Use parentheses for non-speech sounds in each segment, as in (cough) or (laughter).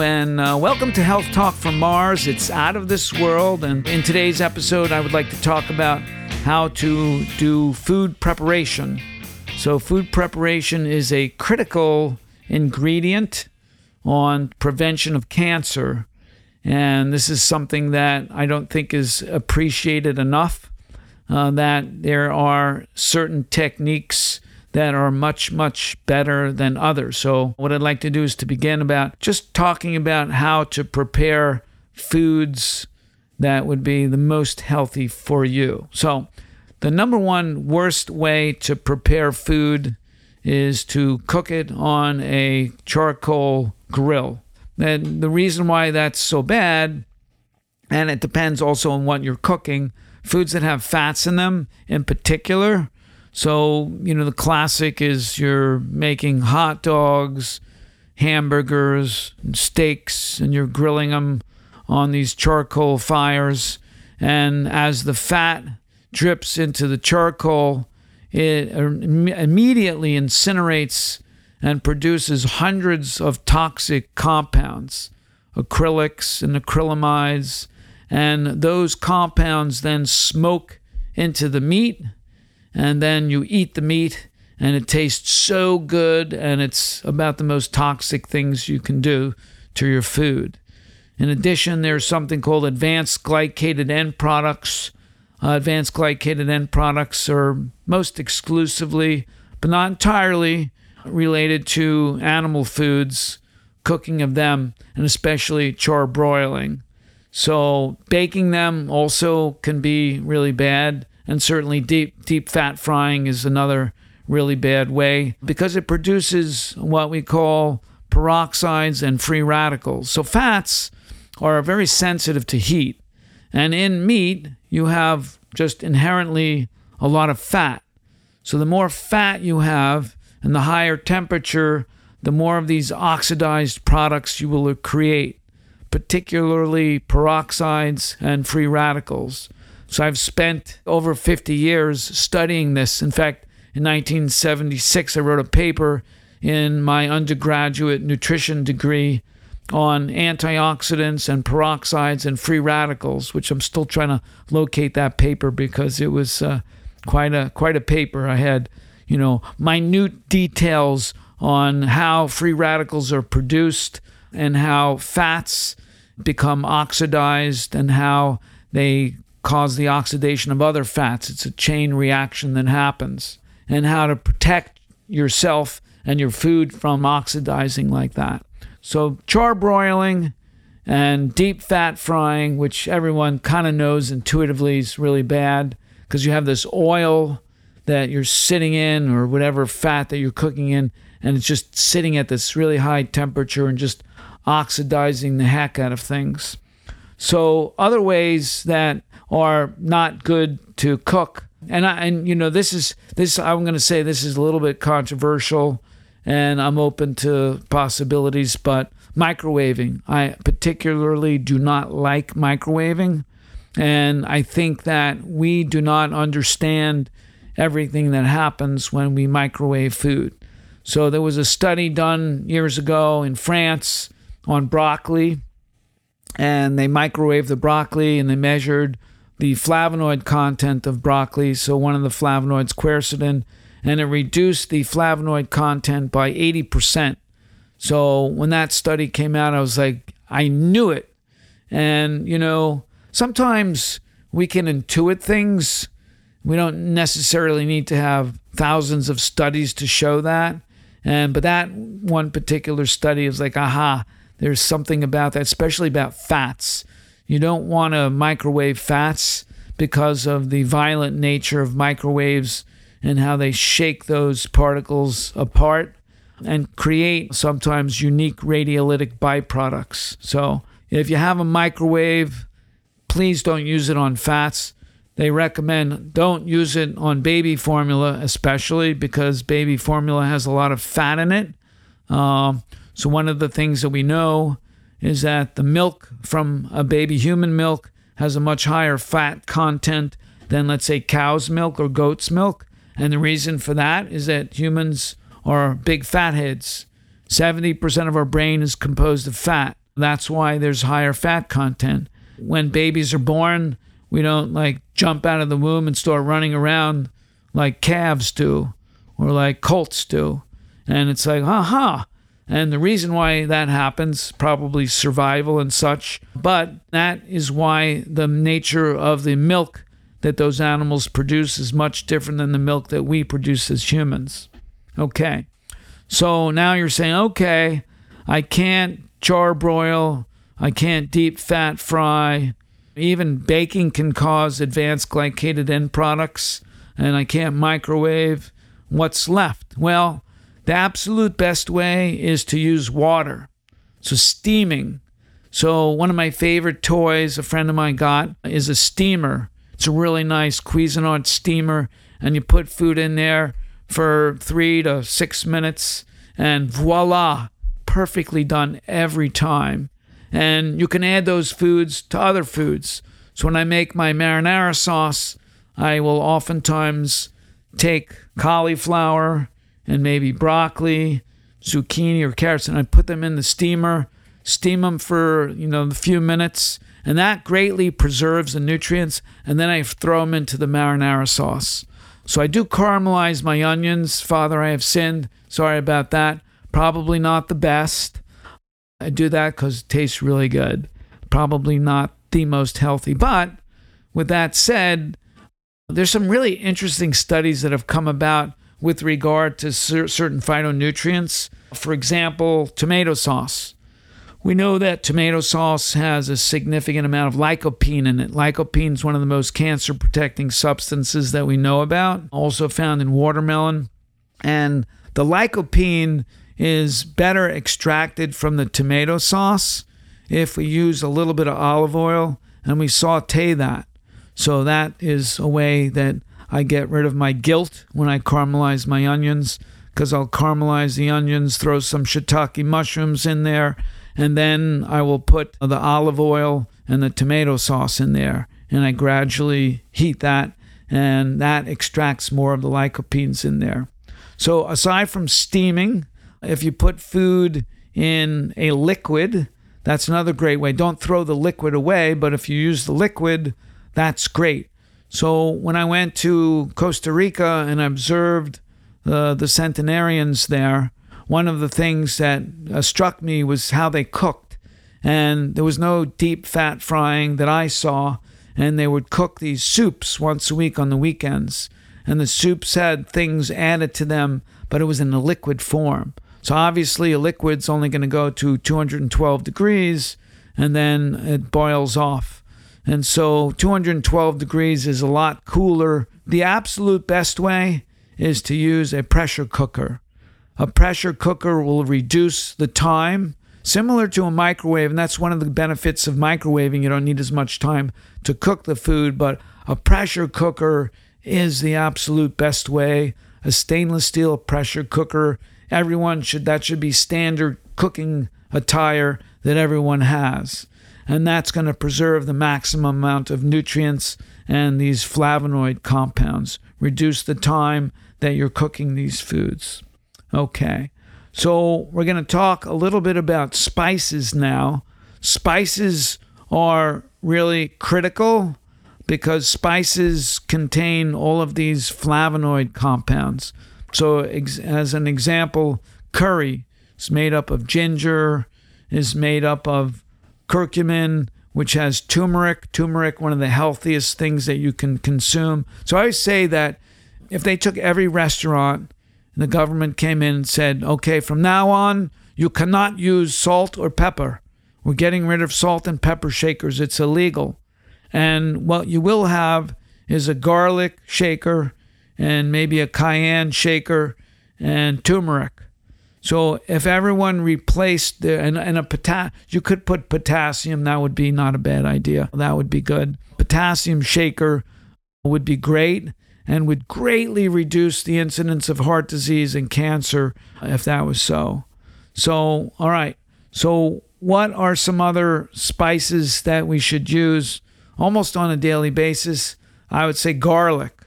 And uh, welcome to Health Talk from Mars. It's out of this world, and in today's episode, I would like to talk about how to do food preparation. So, food preparation is a critical ingredient on prevention of cancer, and this is something that I don't think is appreciated enough. Uh, that there are certain techniques that are much, much better than others. So, what I'd like to do is to begin about just talking about how to prepare foods that would be the most healthy for you. So, the number one worst way to prepare food is to cook it on a charcoal grill. And the reason why that's so bad, and it depends also on what you're cooking, foods that have fats in them in particular so, you know, the classic is you're making hot dogs, hamburgers, and steaks, and you're grilling them on these charcoal fires. And as the fat drips into the charcoal, it er, immediately incinerates and produces hundreds of toxic compounds, acrylics and acrylamides. And those compounds then smoke into the meat and then you eat the meat and it tastes so good and it's about the most toxic things you can do to your food. In addition, there's something called advanced glycated end products. Uh, advanced glycated end products are most exclusively, but not entirely, related to animal foods, cooking of them, and especially char broiling. So, baking them also can be really bad and certainly deep deep fat frying is another really bad way because it produces what we call peroxides and free radicals. So fats are very sensitive to heat. And in meat, you have just inherently a lot of fat. So the more fat you have and the higher temperature, the more of these oxidized products you will create, particularly peroxides and free radicals. So I've spent over 50 years studying this. In fact, in 1976, I wrote a paper in my undergraduate nutrition degree on antioxidants and peroxides and free radicals, which I'm still trying to locate that paper because it was uh, quite a quite a paper. I had, you know, minute details on how free radicals are produced and how fats become oxidized and how they cause the oxidation of other fats. It's a chain reaction that happens, and how to protect yourself and your food from oxidizing like that. So, charbroiling and deep fat frying, which everyone kind of knows intuitively is really bad because you have this oil that you're sitting in or whatever fat that you're cooking in, and it's just sitting at this really high temperature and just oxidizing the heck out of things. So, other ways that are not good to cook. And I, and you know this is this I'm going to say this is a little bit controversial and I'm open to possibilities but microwaving I particularly do not like microwaving and I think that we do not understand everything that happens when we microwave food. So there was a study done years ago in France on broccoli and they microwaved the broccoli and they measured the flavonoid content of broccoli, so one of the flavonoids, quercetin, and it reduced the flavonoid content by 80%. So when that study came out, I was like, I knew it. And, you know, sometimes we can intuit things. We don't necessarily need to have thousands of studies to show that. And but that one particular study is like, aha, there's something about that, especially about fats. You don't want to microwave fats because of the violent nature of microwaves and how they shake those particles apart and create sometimes unique radiolytic byproducts. So, if you have a microwave, please don't use it on fats. They recommend don't use it on baby formula, especially because baby formula has a lot of fat in it. Um, so, one of the things that we know is that the milk from a baby human milk has a much higher fat content than, let's say, cow's milk or goat's milk. And the reason for that is that humans are big fatheads. 70% of our brain is composed of fat. That's why there's higher fat content. When babies are born, we don't like jump out of the womb and start running around like calves do or like colts do. And it's like, aha. And the reason why that happens, probably survival and such, but that is why the nature of the milk that those animals produce is much different than the milk that we produce as humans. Okay. So now you're saying, okay, I can't char broil, I can't deep fat fry. Even baking can cause advanced glycated end products, and I can't microwave. What's left? Well, the absolute best way is to use water. So, steaming. So, one of my favorite toys a friend of mine got is a steamer. It's a really nice Cuisinart steamer, and you put food in there for three to six minutes, and voila, perfectly done every time. And you can add those foods to other foods. So when I make my marinara sauce, I will oftentimes take cauliflower and maybe broccoli, zucchini, or carrots, and I put them in the steamer, steam them for you know a few minutes, and that greatly preserves the nutrients. And then I throw them into the marinara sauce. So I do caramelize my onions. Father, I have sinned. Sorry about that. Probably not the best. I do that because it tastes really good. Probably not the most healthy. But with that said, there's some really interesting studies that have come about with regard to cer- certain phytonutrients. For example, tomato sauce. We know that tomato sauce has a significant amount of lycopene in it. Lycopene is one of the most cancer protecting substances that we know about, also found in watermelon. And the lycopene is better extracted from the tomato sauce if we use a little bit of olive oil and we saute that. So that is a way that I get rid of my guilt when I caramelize my onions because I'll caramelize the onions, throw some shiitake mushrooms in there, and then I will put the olive oil and the tomato sauce in there, and I gradually heat that, and that extracts more of the lycopenes in there. So, aside from steaming, if you put food in a liquid, that's another great way. Don't throw the liquid away, but if you use the liquid, that's great. So, when I went to Costa Rica and observed uh, the centenarians there, one of the things that uh, struck me was how they cooked. And there was no deep fat frying that I saw. And they would cook these soups once a week on the weekends. And the soups had things added to them, but it was in a liquid form. So obviously, a liquid's only going to go to 212 degrees and then it boils off. And so 212 degrees is a lot cooler. The absolute best way is to use a pressure cooker. A pressure cooker will reduce the time, similar to a microwave, and that's one of the benefits of microwaving. You don't need as much time to cook the food, but a pressure cooker is the absolute best way. A stainless steel pressure cooker, everyone should that should be standard cooking attire that everyone has. And that's going to preserve the maximum amount of nutrients and these flavonoid compounds, reduce the time that you're cooking these foods. Okay. So we're going to talk a little bit about spices now. Spices are really critical because spices contain all of these flavonoid compounds. So, as an example, curry is made up of ginger, is made up of curcumin, which has turmeric. Turmeric, one of the healthiest things that you can consume. So, I say that if they took every restaurant and the government came in and said, okay, from now on, you cannot use salt or pepper. We're getting rid of salt and pepper shakers. It's illegal. And what you will have is a garlic shaker and maybe a cayenne shaker and turmeric. So if everyone replaced the and, and a potas you could put potassium, that would be not a bad idea. That would be good. Potassium shaker would be great and would greatly reduce the incidence of heart disease and cancer if that was so. So, all right. So, what are some other spices that we should use almost on a daily basis? I would say garlic.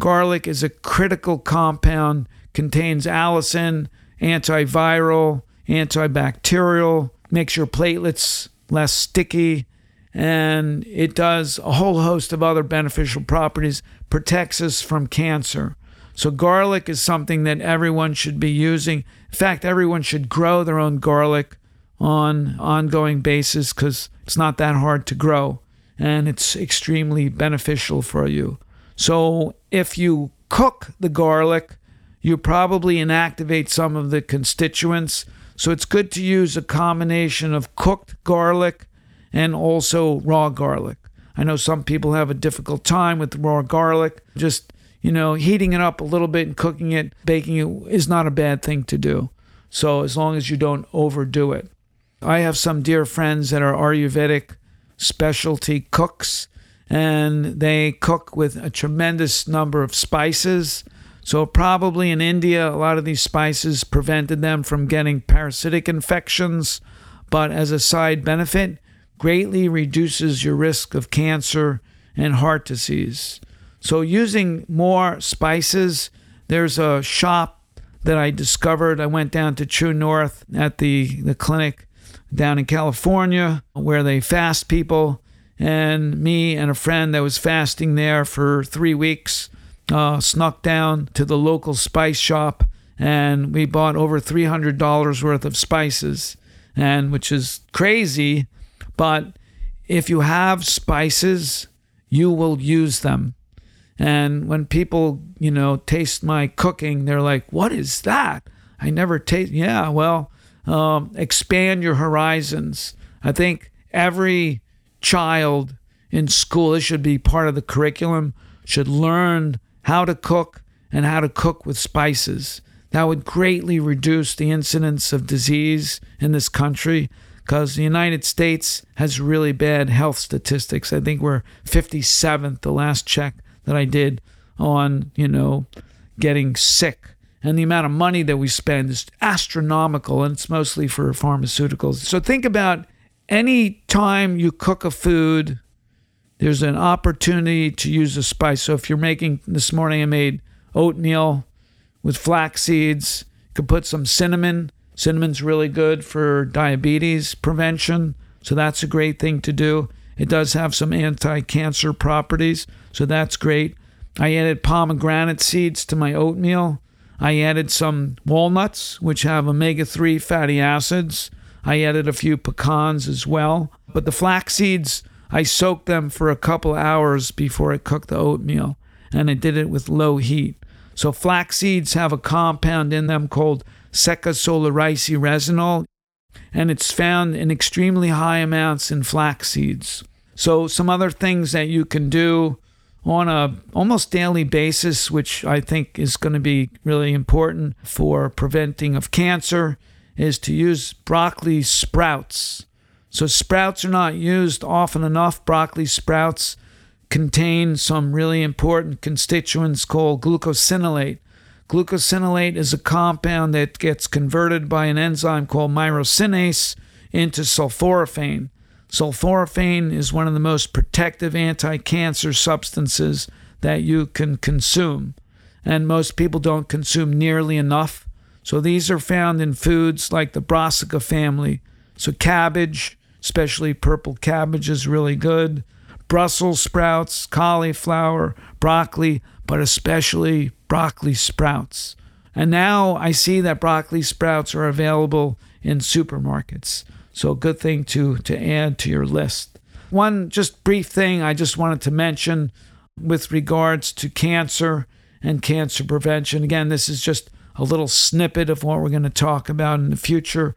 Garlic is a critical compound, contains allicin, antiviral, antibacterial makes your platelets less sticky, and it does a whole host of other beneficial properties, protects us from cancer. So, garlic is something that everyone should be using. In fact, everyone should grow their own garlic on ongoing basis because it's not that hard to grow and it's extremely beneficial for you. So, if you cook the garlic, you probably inactivate some of the constituents. So, it's good to use a combination of cooked garlic and also raw garlic. I know some people have a difficult time with raw garlic. Just, you know, heating it up a little bit and cooking it, baking it is not a bad thing to do. So, as long as you don't overdo it. I have some dear friends that are Ayurvedic specialty cooks, and they cook with a tremendous number of spices. So, probably in India, a lot of these spices prevented them from getting parasitic infections. But as a side benefit, greatly reduces your risk of cancer and heart disease. So, using more spices, there's a shop that I discovered. I went down to True North at the, the clinic down in California where they fast people. And me and a friend that was fasting there for three weeks uh, snuck down to the local spice shop and we bought over $300 worth of spices, and which is crazy but if you have spices, you will use them. And when people, you know, taste my cooking, they're like, what is that? I never taste. Yeah, well, um, expand your horizons. I think every child in school, this should be part of the curriculum, should learn how to cook and how to cook with spices. That would greatly reduce the incidence of disease in this country because the United States has really bad health statistics. I think we're 57th, the last check that I did on, you know, getting sick. And the amount of money that we spend is astronomical, and it's mostly for pharmaceuticals. So think about any time you cook a food, there's an opportunity to use a spice. So if you're making, this morning I made oatmeal with flax seeds, you could put some cinnamon Cinnamon's really good for diabetes prevention, so that's a great thing to do. It does have some anti cancer properties, so that's great. I added pomegranate seeds to my oatmeal. I added some walnuts, which have omega 3 fatty acids. I added a few pecans as well. But the flax seeds, I soaked them for a couple hours before I cooked the oatmeal, and I did it with low heat. So, flax seeds have a compound in them called resinol, and it's found in extremely high amounts in flax seeds. So some other things that you can do on a almost daily basis, which I think is going to be really important for preventing of cancer, is to use broccoli sprouts. So sprouts are not used often enough. Broccoli sprouts contain some really important constituents called glucosinolate. Glucosinolate is a compound that gets converted by an enzyme called myrosinase into sulforaphane. Sulforaphane is one of the most protective anti cancer substances that you can consume, and most people don't consume nearly enough. So these are found in foods like the brassica family. So, cabbage, especially purple cabbage, is really good. Brussels sprouts, cauliflower, broccoli, but especially broccoli sprouts. And now I see that broccoli sprouts are available in supermarkets. So, a good thing to, to add to your list. One just brief thing I just wanted to mention with regards to cancer and cancer prevention. Again, this is just a little snippet of what we're going to talk about in the future.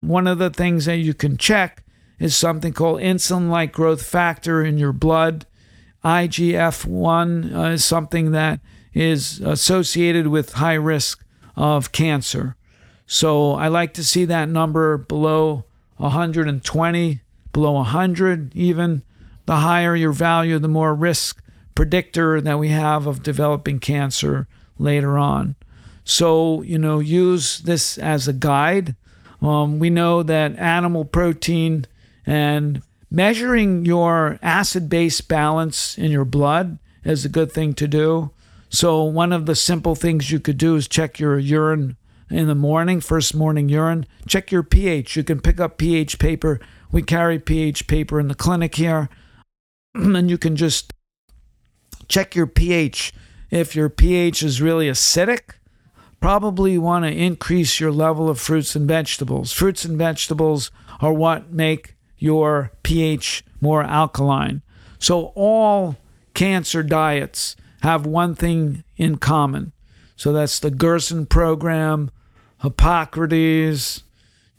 One of the things that you can check is something called insulin like growth factor in your blood. IGF 1 uh, is something that is associated with high risk of cancer. So I like to see that number below 120, below 100 even. The higher your value, the more risk predictor that we have of developing cancer later on. So, you know, use this as a guide. Um, we know that animal protein and measuring your acid base balance in your blood is a good thing to do. So, one of the simple things you could do is check your urine in the morning, first morning urine, check your pH. You can pick up pH paper. We carry pH paper in the clinic here. (clears throat) and you can just check your pH. If your pH is really acidic, probably want to increase your level of fruits and vegetables. Fruits and vegetables are what make your pH more alkaline. So all cancer diets have one thing in common. So that's the Gerson program, Hippocrates,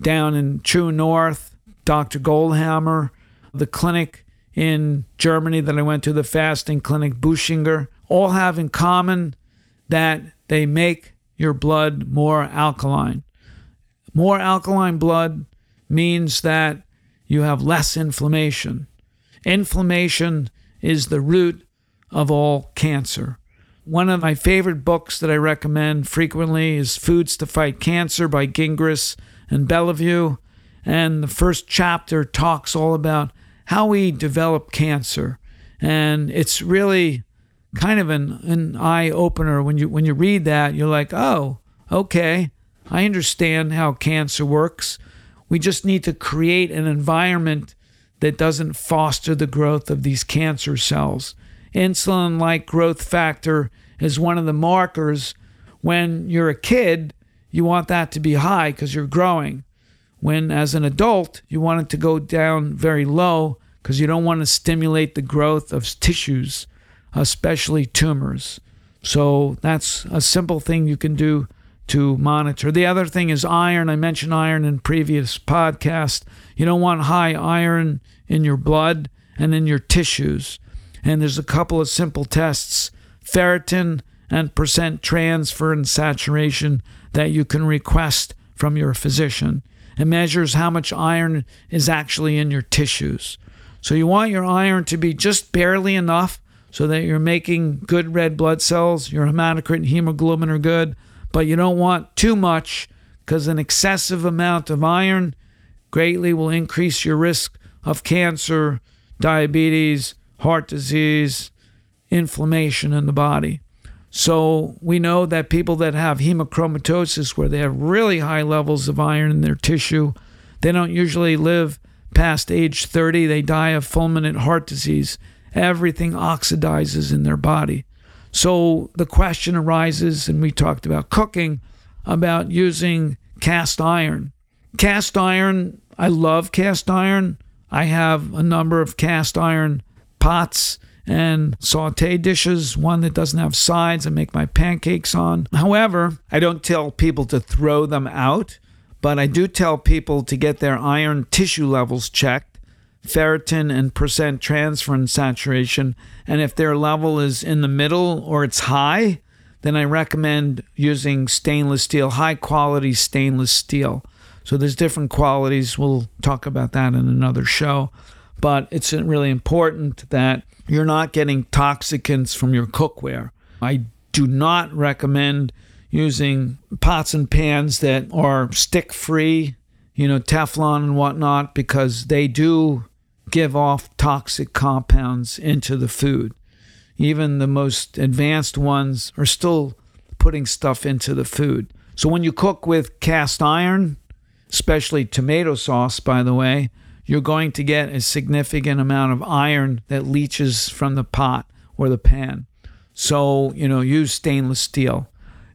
down in True North, Dr. Goldhamer, the clinic in Germany that I went to, the fasting clinic, Buchinger, all have in common that they make your blood more alkaline. More alkaline blood means that you have less inflammation. Inflammation is the root of all cancer. One of my favorite books that I recommend frequently is Foods to Fight Cancer by Gingras and Béliveau. And the first chapter talks all about how we develop cancer. And it's really kind of an, an eye opener when you when you read that, you're like, oh, okay, I understand how cancer works. We just need to create an environment that doesn't foster the growth of these cancer cells. Insulin like growth factor is one of the markers. When you're a kid, you want that to be high because you're growing. When, as an adult, you want it to go down very low because you don't want to stimulate the growth of tissues, especially tumors. So that's a simple thing you can do to monitor. The other thing is iron. I mentioned iron in previous podcast. You don't want high iron in your blood and in your tissues. And there's a couple of simple tests, ferritin and percent transferrin saturation that you can request from your physician. It measures how much iron is actually in your tissues. So you want your iron to be just barely enough so that you're making good red blood cells, your hematocrit and hemoglobin are good, but you don't want too much because an excessive amount of iron greatly will increase your risk of cancer, diabetes, heart disease, inflammation in the body. So we know that people that have hemochromatosis, where they have really high levels of iron in their tissue, they don't usually live past age 30. They die of fulminant heart disease. Everything oxidizes in their body. So the question arises, and we talked about cooking, about using cast iron. Cast iron, I love cast iron. I have a number of cast iron pots and saute dishes, one that doesn't have sides I make my pancakes on. However, I don't tell people to throw them out, but I do tell people to get their iron tissue levels checked, ferritin and percent transferrin saturation, and if their level is in the middle or it's high, then I recommend using stainless steel, high quality stainless steel. So there's different qualities. We'll talk about that in another show but it's really important that you're not getting toxicants from your cookware. I do not recommend using pots and pans that are stick free, you know, Teflon and whatnot, because they do give off toxic compounds into the food. Even the most advanced ones are still putting stuff into the food. So when you cook with cast iron, especially tomato sauce, by the way, you're going to get a significant amount of iron that leaches from the pot or the pan. So, you know, use stainless steel.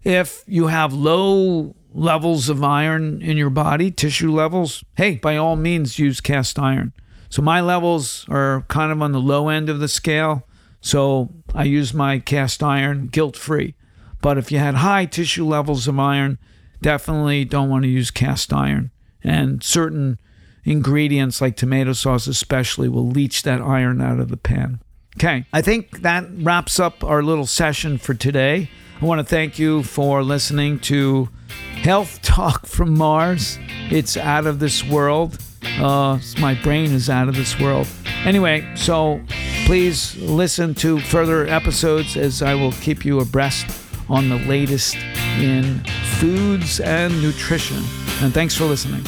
If you have low levels of iron in your body, tissue levels, hey, by all means use cast iron. So my levels are kind of on the low end of the scale. So I use my cast iron guilt free. But if you had high tissue levels of iron, definitely don't want to use cast iron. And certain ingredients like tomato sauce, especially, will leach that iron out of the pan. Okay, I think that wraps up our little session for today. I want to thank you for listening to Health Talk from Mars. It's out of this world. Uh, my brain is out of this world. Anyway, so please listen to further episodes as I will keep you abreast on the latest in foods and nutrition. And thanks for listening.